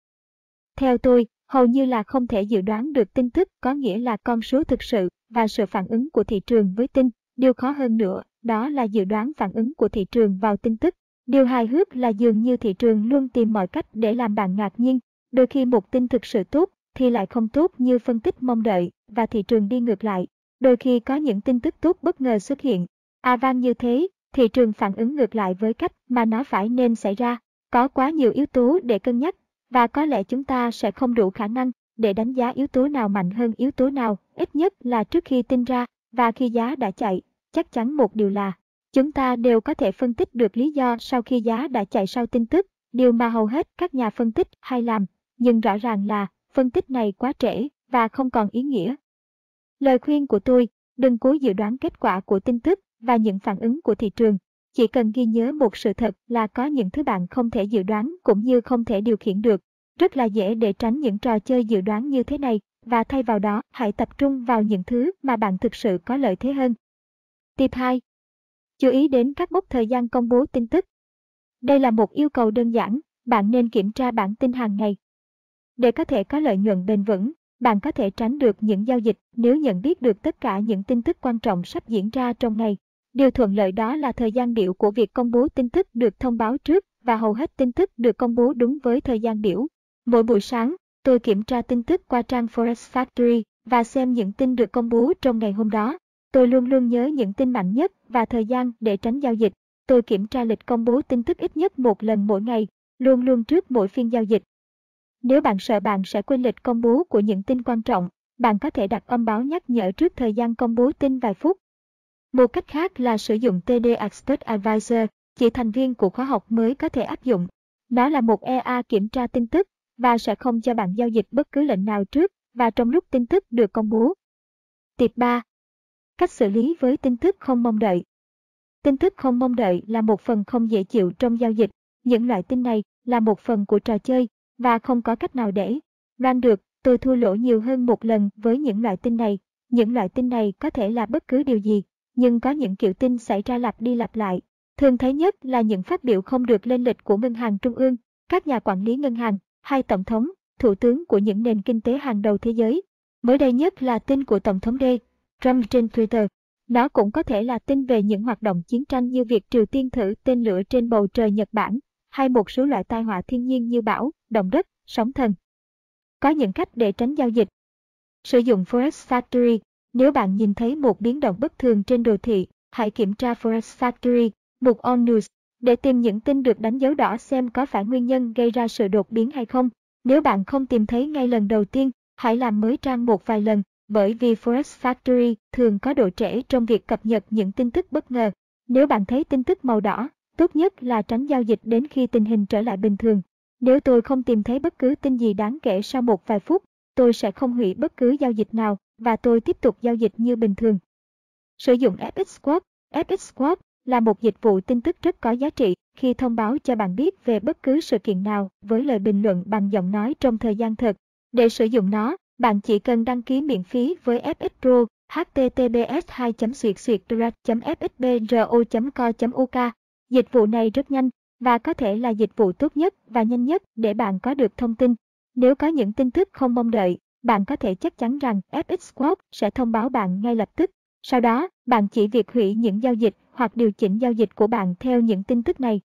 Theo tôi, hầu như là không thể dự đoán được tin tức có nghĩa là con số thực sự và sự phản ứng của thị trường với tin. Điều khó hơn nữa, đó là dự đoán phản ứng của thị trường vào tin tức. Điều hài hước là dường như thị trường luôn tìm mọi cách để làm bạn ngạc nhiên. Đôi khi một tin thực sự tốt thì lại không tốt như phân tích mong đợi và thị trường đi ngược lại. Đôi khi có những tin tức tốt bất ngờ xuất hiện. À vang như thế, thị trường phản ứng ngược lại với cách mà nó phải nên xảy ra. Có quá nhiều yếu tố để cân nhắc và có lẽ chúng ta sẽ không đủ khả năng để đánh giá yếu tố nào mạnh hơn yếu tố nào, ít nhất là trước khi tin ra và khi giá đã chạy. Chắc chắn một điều là, chúng ta đều có thể phân tích được lý do sau khi giá đã chạy sau tin tức, điều mà hầu hết các nhà phân tích hay làm, nhưng rõ ràng là phân tích này quá trễ và không còn ý nghĩa. Lời khuyên của tôi, đừng cố dự đoán kết quả của tin tức và những phản ứng của thị trường. Chỉ cần ghi nhớ một sự thật là có những thứ bạn không thể dự đoán cũng như không thể điều khiển được. Rất là dễ để tránh những trò chơi dự đoán như thế này và thay vào đó hãy tập trung vào những thứ mà bạn thực sự có lợi thế hơn. Tip 2. Chú ý đến các mốc thời gian công bố tin tức. Đây là một yêu cầu đơn giản, bạn nên kiểm tra bản tin hàng ngày để có thể có lợi nhuận bền vững, bạn có thể tránh được những giao dịch nếu nhận biết được tất cả những tin tức quan trọng sắp diễn ra trong ngày. Điều thuận lợi đó là thời gian biểu của việc công bố tin tức được thông báo trước và hầu hết tin tức được công bố đúng với thời gian biểu. Mỗi buổi sáng, tôi kiểm tra tin tức qua trang Forex Factory và xem những tin được công bố trong ngày hôm đó. Tôi luôn luôn nhớ những tin mạnh nhất và thời gian để tránh giao dịch. Tôi kiểm tra lịch công bố tin tức ít nhất một lần mỗi ngày, luôn luôn trước mỗi phiên giao dịch. Nếu bạn sợ bạn sẽ quên lịch công bố của những tin quan trọng, bạn có thể đặt âm báo nhắc nhở trước thời gian công bố tin vài phút. Một cách khác là sử dụng TD Expert Advisor, chỉ thành viên của khóa học mới có thể áp dụng. Nó là một EA kiểm tra tin tức và sẽ không cho bạn giao dịch bất cứ lệnh nào trước và trong lúc tin tức được công bố. Tiệp 3. Cách xử lý với tin tức không mong đợi. Tin tức không mong đợi là một phần không dễ chịu trong giao dịch. Những loại tin này là một phần của trò chơi và không có cách nào để đoán được tôi thua lỗ nhiều hơn một lần với những loại tin này. Những loại tin này có thể là bất cứ điều gì, nhưng có những kiểu tin xảy ra lặp đi lặp lại. Thường thấy nhất là những phát biểu không được lên lịch của ngân hàng trung ương, các nhà quản lý ngân hàng, hai tổng thống, thủ tướng của những nền kinh tế hàng đầu thế giới. Mới đây nhất là tin của Tổng thống D. Trump trên Twitter. Nó cũng có thể là tin về những hoạt động chiến tranh như việc Triều Tiên thử tên lửa trên bầu trời Nhật Bản, hay một số loại tai họa thiên nhiên như bão, động đất, sóng thần. Có những cách để tránh giao dịch. Sử dụng forex Factory. Nếu bạn nhìn thấy một biến động bất thường trên đồ thị, hãy kiểm tra forex Factory, mục On News, để tìm những tin được đánh dấu đỏ xem có phải nguyên nhân gây ra sự đột biến hay không. Nếu bạn không tìm thấy ngay lần đầu tiên, hãy làm mới trang một vài lần, bởi vì Forex Factory thường có độ trễ trong việc cập nhật những tin tức bất ngờ. Nếu bạn thấy tin tức màu đỏ, tốt nhất là tránh giao dịch đến khi tình hình trở lại bình thường. Nếu tôi không tìm thấy bất cứ tin gì đáng kể sau một vài phút, tôi sẽ không hủy bất cứ giao dịch nào và tôi tiếp tục giao dịch như bình thường. Sử dụng FX Squad FX Squad là một dịch vụ tin tức rất có giá trị khi thông báo cho bạn biết về bất cứ sự kiện nào với lời bình luận bằng giọng nói trong thời gian thực. Để sử dụng nó, bạn chỉ cần đăng ký miễn phí với FX Pro https 2 suyệt suyệt fxbro co uk Dịch vụ này rất nhanh và có thể là dịch vụ tốt nhất và nhanh nhất để bạn có được thông tin. Nếu có những tin tức không mong đợi, bạn có thể chắc chắn rằng FX Squad sẽ thông báo bạn ngay lập tức. Sau đó, bạn chỉ việc hủy những giao dịch hoặc điều chỉnh giao dịch của bạn theo những tin tức này.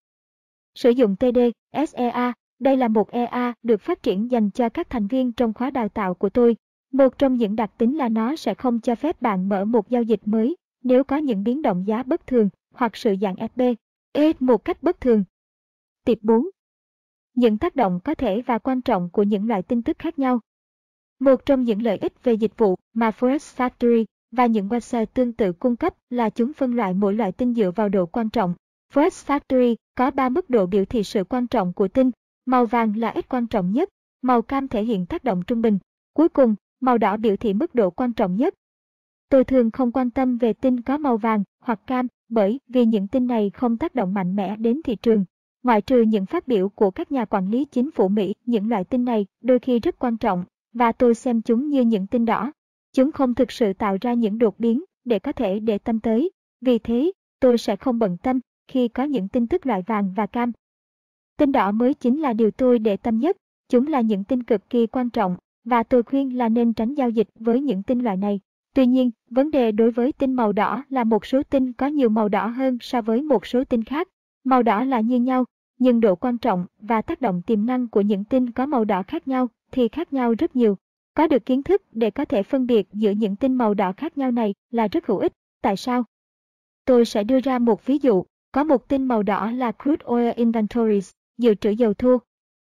Sử dụng TD, SEA, đây là một EA được phát triển dành cho các thành viên trong khóa đào tạo của tôi. Một trong những đặc tính là nó sẽ không cho phép bạn mở một giao dịch mới nếu có những biến động giá bất thường hoặc sự dạng FB, E một cách bất thường. Tiệp 4. Những tác động có thể và quan trọng của những loại tin tức khác nhau. Một trong những lợi ích về dịch vụ mà Forex Factory và những website tương tự cung cấp là chúng phân loại mỗi loại tin dựa vào độ quan trọng. First Factory có 3 mức độ biểu thị sự quan trọng của tin. Màu vàng là ít quan trọng nhất, màu cam thể hiện tác động trung bình. Cuối cùng, màu đỏ biểu thị mức độ quan trọng nhất. Tôi thường không quan tâm về tin có màu vàng hoặc cam bởi vì những tin này không tác động mạnh mẽ đến thị trường. Ngoại trừ những phát biểu của các nhà quản lý chính phủ Mỹ, những loại tin này đôi khi rất quan trọng và tôi xem chúng như những tin đỏ. Chúng không thực sự tạo ra những đột biến để có thể để tâm tới. Vì thế, tôi sẽ không bận tâm khi có những tin tức loại vàng và cam. Tin đỏ mới chính là điều tôi để tâm nhất. Chúng là những tin cực kỳ quan trọng và tôi khuyên là nên tránh giao dịch với những tin loại này. Tuy nhiên, vấn đề đối với tin màu đỏ là một số tin có nhiều màu đỏ hơn so với một số tin khác. Màu đỏ là như nhau, nhưng độ quan trọng và tác động tiềm năng của những tin có màu đỏ khác nhau thì khác nhau rất nhiều. Có được kiến thức để có thể phân biệt giữa những tin màu đỏ khác nhau này là rất hữu ích. Tại sao? Tôi sẽ đưa ra một ví dụ. Có một tin màu đỏ là Crude Oil Inventories, dự trữ dầu thô.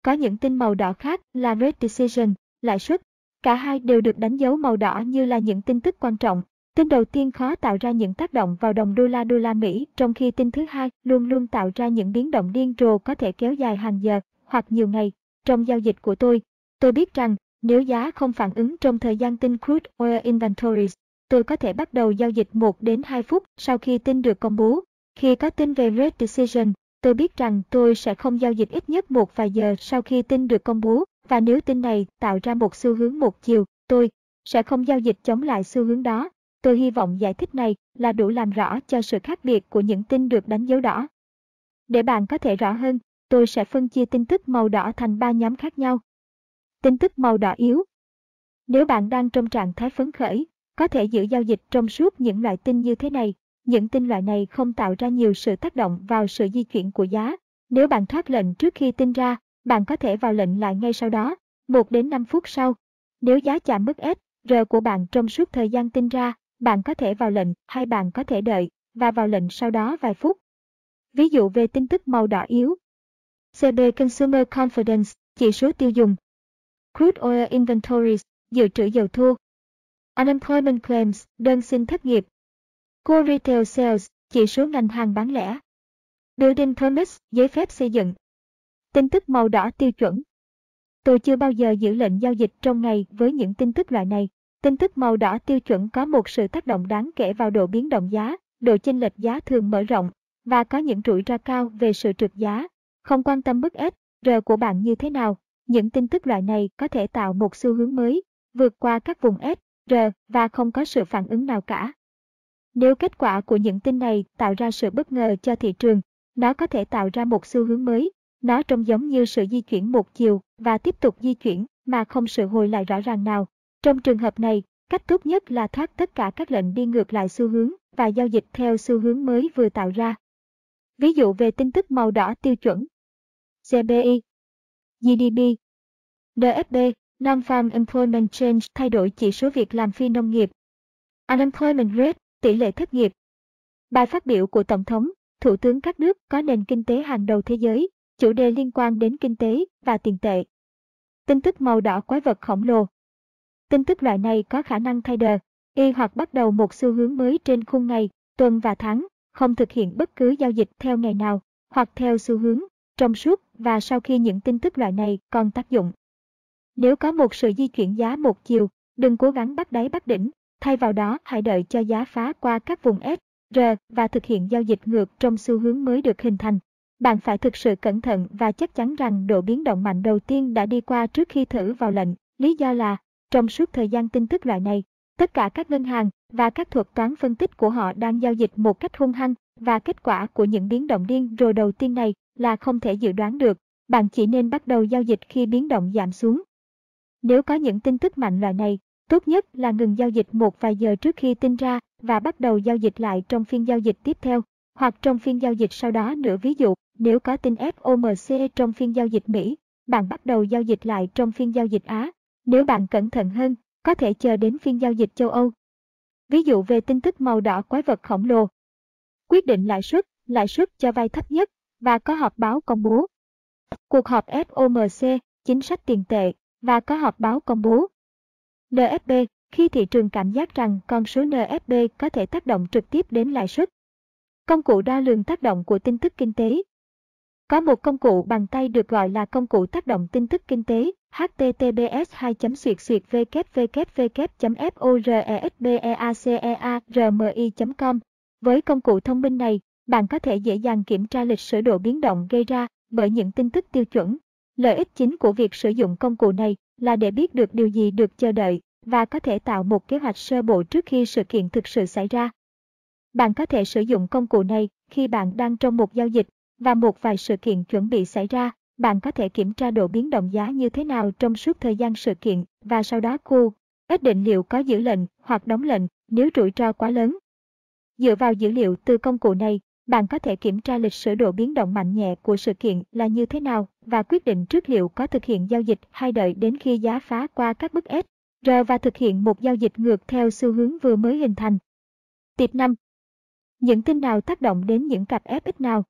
Có những tin màu đỏ khác là Red Decision, lãi suất. Cả hai đều được đánh dấu màu đỏ như là những tin tức quan trọng. Tin đầu tiên khó tạo ra những tác động vào đồng đô la đô la Mỹ, trong khi tin thứ hai luôn luôn tạo ra những biến động điên rồ có thể kéo dài hàng giờ hoặc nhiều ngày. Trong giao dịch của tôi, tôi biết rằng nếu giá không phản ứng trong thời gian tin crude oil inventories, tôi có thể bắt đầu giao dịch 1 đến 2 phút sau khi tin được công bố. Khi có tin về Red Decision, tôi biết rằng tôi sẽ không giao dịch ít nhất một vài giờ sau khi tin được công bố và nếu tin này tạo ra một xu hướng một chiều, tôi sẽ không giao dịch chống lại xu hướng đó. Tôi hy vọng giải thích này là đủ làm rõ cho sự khác biệt của những tin được đánh dấu đỏ. Để bạn có thể rõ hơn, tôi sẽ phân chia tin tức màu đỏ thành 3 nhóm khác nhau. Tin tức màu đỏ yếu Nếu bạn đang trong trạng thái phấn khởi, có thể giữ giao dịch trong suốt những loại tin như thế này. Những tin loại này không tạo ra nhiều sự tác động vào sự di chuyển của giá. Nếu bạn thoát lệnh trước khi tin ra, bạn có thể vào lệnh lại ngay sau đó, 1 đến 5 phút sau. Nếu giá chạm mức S, R của bạn trong suốt thời gian tin ra, bạn có thể vào lệnh hay bạn có thể đợi và vào lệnh sau đó vài phút. Ví dụ về tin tức màu đỏ yếu. CB Consumer Confidence, chỉ số tiêu dùng. Crude Oil Inventories, dự trữ dầu thô. Unemployment Claims, đơn xin thất nghiệp. Core Retail Sales, chỉ số ngành hàng bán lẻ. Building Permits, giấy phép xây dựng. Tin tức màu đỏ tiêu chuẩn. Tôi chưa bao giờ giữ lệnh giao dịch trong ngày với những tin tức loại này. Tin tức màu đỏ tiêu chuẩn có một sự tác động đáng kể vào độ biến động giá, độ chênh lệch giá thường mở rộng và có những rủi ro cao về sự trượt giá. Không quan tâm mức S, R của bạn như thế nào, những tin tức loại này có thể tạo một xu hướng mới, vượt qua các vùng S, R và không có sự phản ứng nào cả. Nếu kết quả của những tin này tạo ra sự bất ngờ cho thị trường, nó có thể tạo ra một xu hướng mới. Nó trông giống như sự di chuyển một chiều và tiếp tục di chuyển mà không sự hồi lại rõ ràng nào. Trong trường hợp này, Cách tốt nhất là thoát tất cả các lệnh đi ngược lại xu hướng và giao dịch theo xu hướng mới vừa tạo ra. Ví dụ về tin tức màu đỏ tiêu chuẩn. (CBI). GDP, DFB, Non-Farm Employment Change thay đổi chỉ số việc làm phi nông nghiệp. Unemployment Rate, tỷ lệ thất nghiệp. Bài phát biểu của Tổng thống, Thủ tướng các nước có nền kinh tế hàng đầu thế giới, chủ đề liên quan đến kinh tế và tiền tệ. Tin tức màu đỏ quái vật khổng lồ. Tin tức loại này có khả năng thay đời, y hoặc bắt đầu một xu hướng mới trên khung ngày, tuần và tháng, không thực hiện bất cứ giao dịch theo ngày nào, hoặc theo xu hướng, trong suốt và sau khi những tin tức loại này còn tác dụng. Nếu có một sự di chuyển giá một chiều, đừng cố gắng bắt đáy bắt đỉnh, thay vào đó hãy đợi cho giá phá qua các vùng S, R và thực hiện giao dịch ngược trong xu hướng mới được hình thành. Bạn phải thực sự cẩn thận và chắc chắn rằng độ biến động mạnh đầu tiên đã đi qua trước khi thử vào lệnh. Lý do là, trong suốt thời gian tin tức loại này, tất cả các ngân hàng và các thuật toán phân tích của họ đang giao dịch một cách hung hăng và kết quả của những biến động điên rồ đầu tiên này là không thể dự đoán được. Bạn chỉ nên bắt đầu giao dịch khi biến động giảm xuống. Nếu có những tin tức mạnh loại này, tốt nhất là ngừng giao dịch một vài giờ trước khi tin ra và bắt đầu giao dịch lại trong phiên giao dịch tiếp theo, hoặc trong phiên giao dịch sau đó nữa ví dụ, nếu có tin FOMC trong phiên giao dịch Mỹ, bạn bắt đầu giao dịch lại trong phiên giao dịch Á. Nếu bạn cẩn thận hơn, có thể chờ đến phiên giao dịch châu Âu. Ví dụ về tin tức màu đỏ quái vật khổng lồ. Quyết định lãi suất, lãi suất cho vay thấp nhất và có họp báo công bố. Cuộc họp FOMC, chính sách tiền tệ và có họp báo công bố. NFP, khi thị trường cảm giác rằng con số NFP có thể tác động trực tiếp đến lãi suất. Công cụ đo lường tác động của tin tức kinh tế. Có một công cụ bằng tay được gọi là công cụ tác động tin tức kinh tế https 2 suyệt suyệt www foresbeacearmi com với công cụ thông minh này, bạn có thể dễ dàng kiểm tra lịch sử độ biến động gây ra bởi những tin tức tiêu chuẩn. Lợi ích chính của việc sử dụng công cụ này là để biết được điều gì được chờ đợi và có thể tạo một kế hoạch sơ bộ trước khi sự kiện thực sự xảy ra. Bạn có thể sử dụng công cụ này khi bạn đang trong một giao dịch và một vài sự kiện chuẩn bị xảy ra. Bạn có thể kiểm tra độ biến động giá như thế nào trong suốt thời gian sự kiện và sau đó khu ích định liệu có giữ lệnh hoặc đóng lệnh nếu rủi ro quá lớn. Dựa vào dữ liệu từ công cụ này, bạn có thể kiểm tra lịch sử độ biến động mạnh nhẹ của sự kiện là như thế nào và quyết định trước liệu có thực hiện giao dịch hay đợi đến khi giá phá qua các bức S, R và thực hiện một giao dịch ngược theo xu hướng vừa mới hình thành. Tiệp 5. Những tin nào tác động đến những cặp FX nào?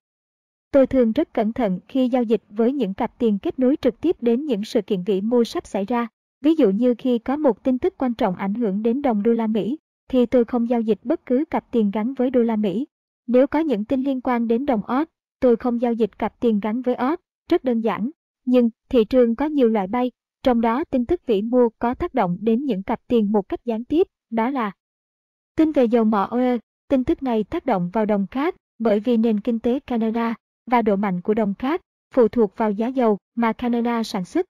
Tôi thường rất cẩn thận khi giao dịch với những cặp tiền kết nối trực tiếp đến những sự kiện vĩ mô sắp xảy ra. Ví dụ như khi có một tin tức quan trọng ảnh hưởng đến đồng đô la Mỹ, thì tôi không giao dịch bất cứ cặp tiền gắn với đô la Mỹ. Nếu có những tin liên quan đến đồng ót, tôi không giao dịch cặp tiền gắn với ót. rất đơn giản. Nhưng thị trường có nhiều loại bay, trong đó tin tức vĩ mô có tác động đến những cặp tiền một cách gián tiếp, đó là tin về dầu mỏ OE, Tin tức này tác động vào đồng khác bởi vì nền kinh tế Canada và độ mạnh của đồng khác phụ thuộc vào giá dầu mà Canada sản xuất.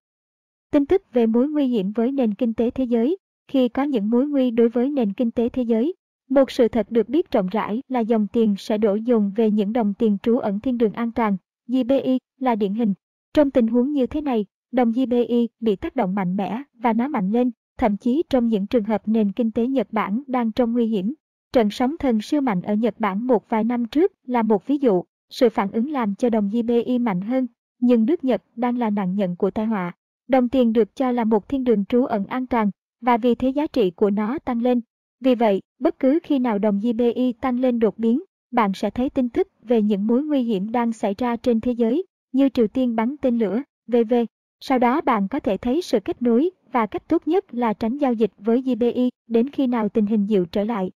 Tin tức về mối nguy hiểm với nền kinh tế thế giới khi có những mối nguy đối với nền kinh tế thế giới. Một sự thật được biết rộng rãi là dòng tiền sẽ đổ dồn về những đồng tiền trú ẩn thiên đường an toàn. GBI là điển hình. Trong tình huống như thế này, đồng GBI bị tác động mạnh mẽ và nó mạnh lên, thậm chí trong những trường hợp nền kinh tế Nhật Bản đang trong nguy hiểm. Trận sóng thần siêu mạnh ở Nhật Bản một vài năm trước là một ví dụ. Sự phản ứng làm cho đồng JPY mạnh hơn, nhưng nước Nhật đang là nạn nhân của tai họa. Đồng tiền được cho là một thiên đường trú ẩn an toàn, và vì thế giá trị của nó tăng lên. Vì vậy, bất cứ khi nào đồng JPY tăng lên đột biến, bạn sẽ thấy tin tức về những mối nguy hiểm đang xảy ra trên thế giới, như Triều Tiên bắn tên lửa, v.v. Sau đó bạn có thể thấy sự kết nối và cách tốt nhất là tránh giao dịch với JPY đến khi nào tình hình dịu trở lại.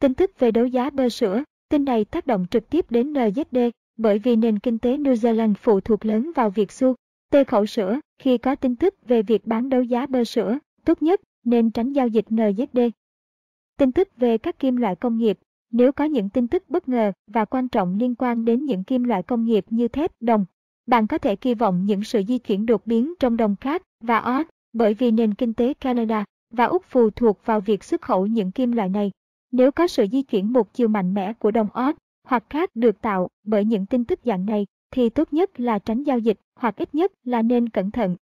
Tin tức về đấu giá bơ sữa Tin này tác động trực tiếp đến NZD bởi vì nền kinh tế New Zealand phụ thuộc lớn vào việc xu, tê khẩu sữa. Khi có tin tức về việc bán đấu giá bơ sữa, tốt nhất nên tránh giao dịch NZD. Tin tức về các kim loại công nghiệp Nếu có những tin tức bất ngờ và quan trọng liên quan đến những kim loại công nghiệp như thép, đồng, bạn có thể kỳ vọng những sự di chuyển đột biến trong đồng khác và ót, bởi vì nền kinh tế Canada và Úc phụ thuộc vào việc xuất khẩu những kim loại này. Nếu có sự di chuyển một chiều mạnh mẽ của đồng Oz hoặc khác được tạo bởi những tin tức dạng này, thì tốt nhất là tránh giao dịch hoặc ít nhất là nên cẩn thận.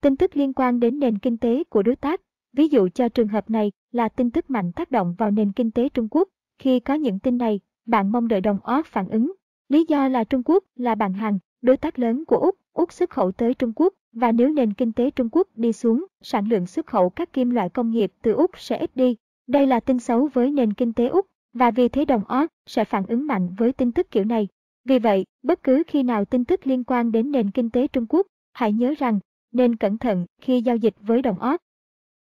Tin tức liên quan đến nền kinh tế của đối tác, Ví dụ cho trường hợp này là tin tức mạnh tác động vào nền kinh tế Trung Quốc. Khi có những tin này, bạn mong đợi đồng Óc phản ứng. Lý do là Trung Quốc là bạn hàng, đối tác lớn của Úc, Úc xuất khẩu tới Trung Quốc và nếu nền kinh tế Trung Quốc đi xuống, sản lượng xuất khẩu các kim loại công nghiệp từ Úc sẽ ít đi. Đây là tin xấu với nền kinh tế Úc và vì thế đồng Óc sẽ phản ứng mạnh với tin tức kiểu này. Vì vậy, bất cứ khi nào tin tức liên quan đến nền kinh tế Trung Quốc, hãy nhớ rằng nên cẩn thận khi giao dịch với đồng Óc.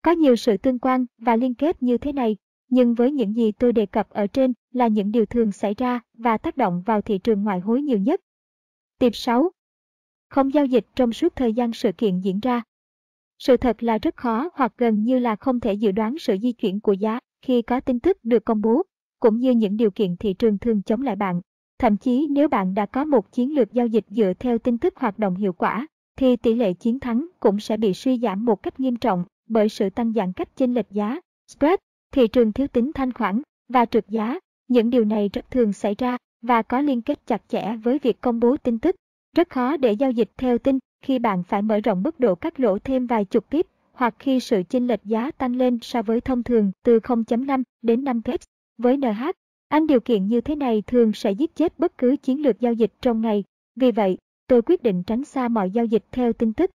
Có nhiều sự tương quan và liên kết như thế này, nhưng với những gì tôi đề cập ở trên là những điều thường xảy ra và tác động vào thị trường ngoại hối nhiều nhất. Tiệp 6. Không giao dịch trong suốt thời gian sự kiện diễn ra. Sự thật là rất khó hoặc gần như là không thể dự đoán sự di chuyển của giá khi có tin tức được công bố, cũng như những điều kiện thị trường thường chống lại bạn. Thậm chí nếu bạn đã có một chiến lược giao dịch dựa theo tin tức hoạt động hiệu quả, thì tỷ lệ chiến thắng cũng sẽ bị suy giảm một cách nghiêm trọng bởi sự tăng giãn cách chênh lệch giá, spread, thị trường thiếu tính thanh khoản và trượt giá. Những điều này rất thường xảy ra và có liên kết chặt chẽ với việc công bố tin tức. Rất khó để giao dịch theo tin khi bạn phải mở rộng mức độ cắt lỗ thêm vài chục pip hoặc khi sự chênh lệch giá tăng lên so với thông thường từ 0.5 đến 5 pips. Với NH, anh điều kiện như thế này thường sẽ giết chết bất cứ chiến lược giao dịch trong ngày. Vì vậy, tôi quyết định tránh xa mọi giao dịch theo tin tức.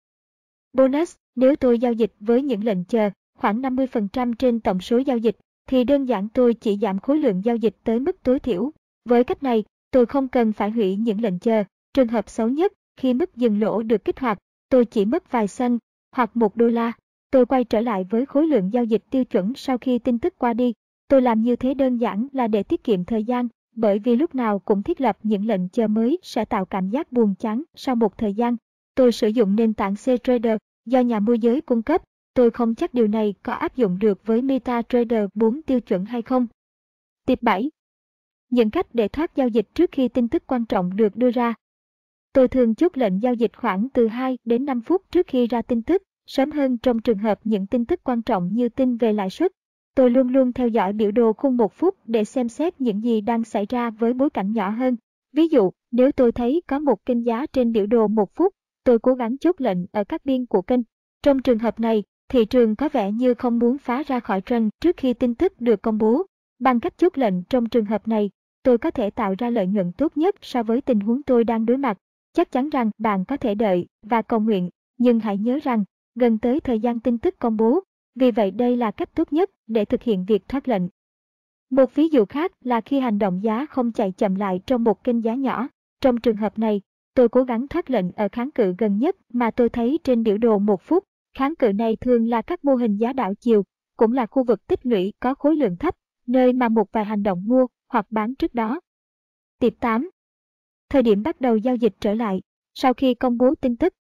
Bonus, nếu tôi giao dịch với những lệnh chờ, khoảng 50% trên tổng số giao dịch, thì đơn giản tôi chỉ giảm khối lượng giao dịch tới mức tối thiểu. Với cách này, tôi không cần phải hủy những lệnh chờ. Trường hợp xấu nhất, khi mức dừng lỗ được kích hoạt, tôi chỉ mất vài xanh hoặc một đô la. Tôi quay trở lại với khối lượng giao dịch tiêu chuẩn sau khi tin tức qua đi. Tôi làm như thế đơn giản là để tiết kiệm thời gian, bởi vì lúc nào cũng thiết lập những lệnh chờ mới sẽ tạo cảm giác buồn chán sau một thời gian. Tôi sử dụng nền tảng C-Trader do nhà môi giới cung cấp. Tôi không chắc điều này có áp dụng được với MetaTrader 4 tiêu chuẩn hay không. Tiệp 7. Những cách để thoát giao dịch trước khi tin tức quan trọng được đưa ra. Tôi thường chốt lệnh giao dịch khoảng từ 2 đến 5 phút trước khi ra tin tức, sớm hơn trong trường hợp những tin tức quan trọng như tin về lãi suất. Tôi luôn luôn theo dõi biểu đồ khung một phút để xem xét những gì đang xảy ra với bối cảnh nhỏ hơn. Ví dụ, nếu tôi thấy có một kênh giá trên biểu đồ một phút, tôi cố gắng chốt lệnh ở các biên của kênh. Trong trường hợp này, thị trường có vẻ như không muốn phá ra khỏi trend trước khi tin tức được công bố. Bằng cách chốt lệnh trong trường hợp này, tôi có thể tạo ra lợi nhuận tốt nhất so với tình huống tôi đang đối mặt. Chắc chắn rằng bạn có thể đợi và cầu nguyện, nhưng hãy nhớ rằng, gần tới thời gian tin tức công bố, vì vậy đây là cách tốt nhất để thực hiện việc thoát lệnh. Một ví dụ khác là khi hành động giá không chạy chậm lại trong một kênh giá nhỏ. Trong trường hợp này, tôi cố gắng thoát lệnh ở kháng cự gần nhất mà tôi thấy trên biểu đồ một phút. Kháng cự này thường là các mô hình giá đảo chiều, cũng là khu vực tích lũy có khối lượng thấp, nơi mà một vài hành động mua hoặc bán trước đó. Tiệp 8. Thời điểm bắt đầu giao dịch trở lại, sau khi công bố tin tức.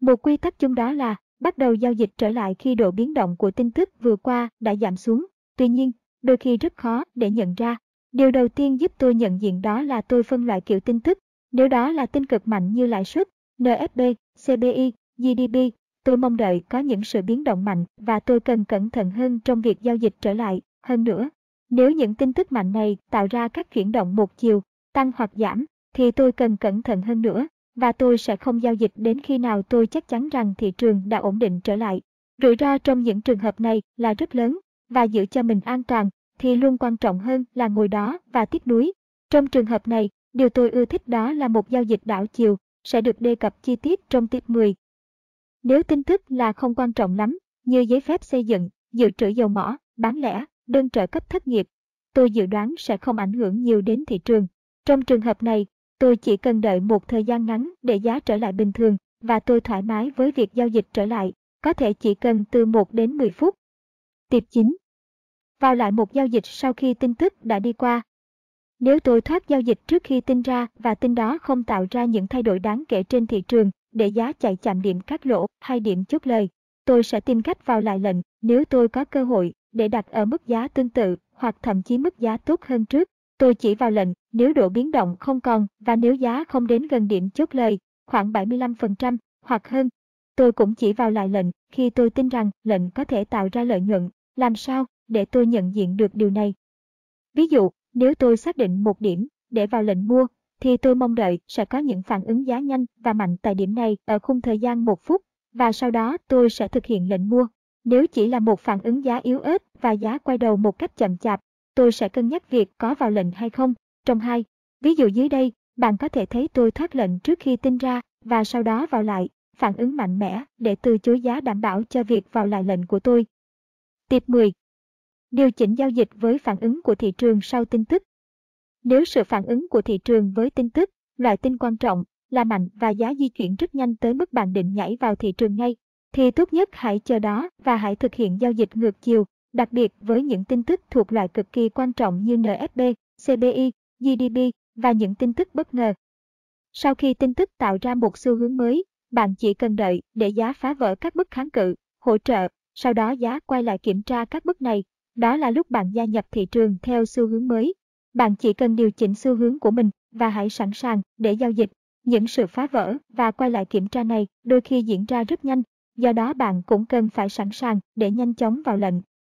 Một quy tắc chung đó là bắt đầu giao dịch trở lại khi độ biến động của tin tức vừa qua đã giảm xuống. Tuy nhiên, đôi khi rất khó để nhận ra. Điều đầu tiên giúp tôi nhận diện đó là tôi phân loại kiểu tin tức. Nếu đó là tin cực mạnh như lãi suất, NFP, CBI, GDP, tôi mong đợi có những sự biến động mạnh và tôi cần cẩn thận hơn trong việc giao dịch trở lại. Hơn nữa, nếu những tin tức mạnh này tạo ra các chuyển động một chiều, tăng hoặc giảm, thì tôi cần cẩn thận hơn nữa và tôi sẽ không giao dịch đến khi nào tôi chắc chắn rằng thị trường đã ổn định trở lại. Rủi ro trong những trường hợp này là rất lớn và giữ cho mình an toàn thì luôn quan trọng hơn là ngồi đó và tiếc nuối. Trong trường hợp này, điều tôi ưa thích đó là một giao dịch đảo chiều sẽ được đề cập chi tiết trong tiết 10. Nếu tin tức là không quan trọng lắm, như giấy phép xây dựng, dự trữ dầu mỏ, bán lẻ, đơn trợ cấp thất nghiệp, tôi dự đoán sẽ không ảnh hưởng nhiều đến thị trường. Trong trường hợp này, Tôi chỉ cần đợi một thời gian ngắn để giá trở lại bình thường và tôi thoải mái với việc giao dịch trở lại, có thể chỉ cần từ 1 đến 10 phút. Tiệp 9. Vào lại một giao dịch sau khi tin tức đã đi qua. Nếu tôi thoát giao dịch trước khi tin ra và tin đó không tạo ra những thay đổi đáng kể trên thị trường để giá chạy chạm điểm cắt lỗ hay điểm chốt lời, tôi sẽ tìm cách vào lại lệnh nếu tôi có cơ hội để đặt ở mức giá tương tự hoặc thậm chí mức giá tốt hơn trước. Tôi chỉ vào lệnh nếu độ biến động không còn và nếu giá không đến gần điểm chốt lời, khoảng 75% hoặc hơn. Tôi cũng chỉ vào lại lệnh khi tôi tin rằng lệnh có thể tạo ra lợi nhuận. Làm sao để tôi nhận diện được điều này? Ví dụ, nếu tôi xác định một điểm để vào lệnh mua, thì tôi mong đợi sẽ có những phản ứng giá nhanh và mạnh tại điểm này ở khung thời gian một phút, và sau đó tôi sẽ thực hiện lệnh mua. Nếu chỉ là một phản ứng giá yếu ớt và giá quay đầu một cách chậm chạp, tôi sẽ cân nhắc việc có vào lệnh hay không. Trong hai, ví dụ dưới đây, bạn có thể thấy tôi thoát lệnh trước khi tin ra và sau đó vào lại, phản ứng mạnh mẽ để từ chối giá đảm bảo cho việc vào lại lệnh của tôi. Tiếp 10. Điều chỉnh giao dịch với phản ứng của thị trường sau tin tức. Nếu sự phản ứng của thị trường với tin tức, loại tin quan trọng, là mạnh và giá di chuyển rất nhanh tới mức bạn định nhảy vào thị trường ngay, thì tốt nhất hãy chờ đó và hãy thực hiện giao dịch ngược chiều, đặc biệt với những tin tức thuộc loại cực kỳ quan trọng như NFP, CPI, GDP và những tin tức bất ngờ. Sau khi tin tức tạo ra một xu hướng mới, bạn chỉ cần đợi để giá phá vỡ các mức kháng cự, hỗ trợ, sau đó giá quay lại kiểm tra các mức này. Đó là lúc bạn gia nhập thị trường theo xu hướng mới. Bạn chỉ cần điều chỉnh xu hướng của mình và hãy sẵn sàng để giao dịch. Những sự phá vỡ và quay lại kiểm tra này đôi khi diễn ra rất nhanh, do đó bạn cũng cần phải sẵn sàng để nhanh chóng vào lệnh.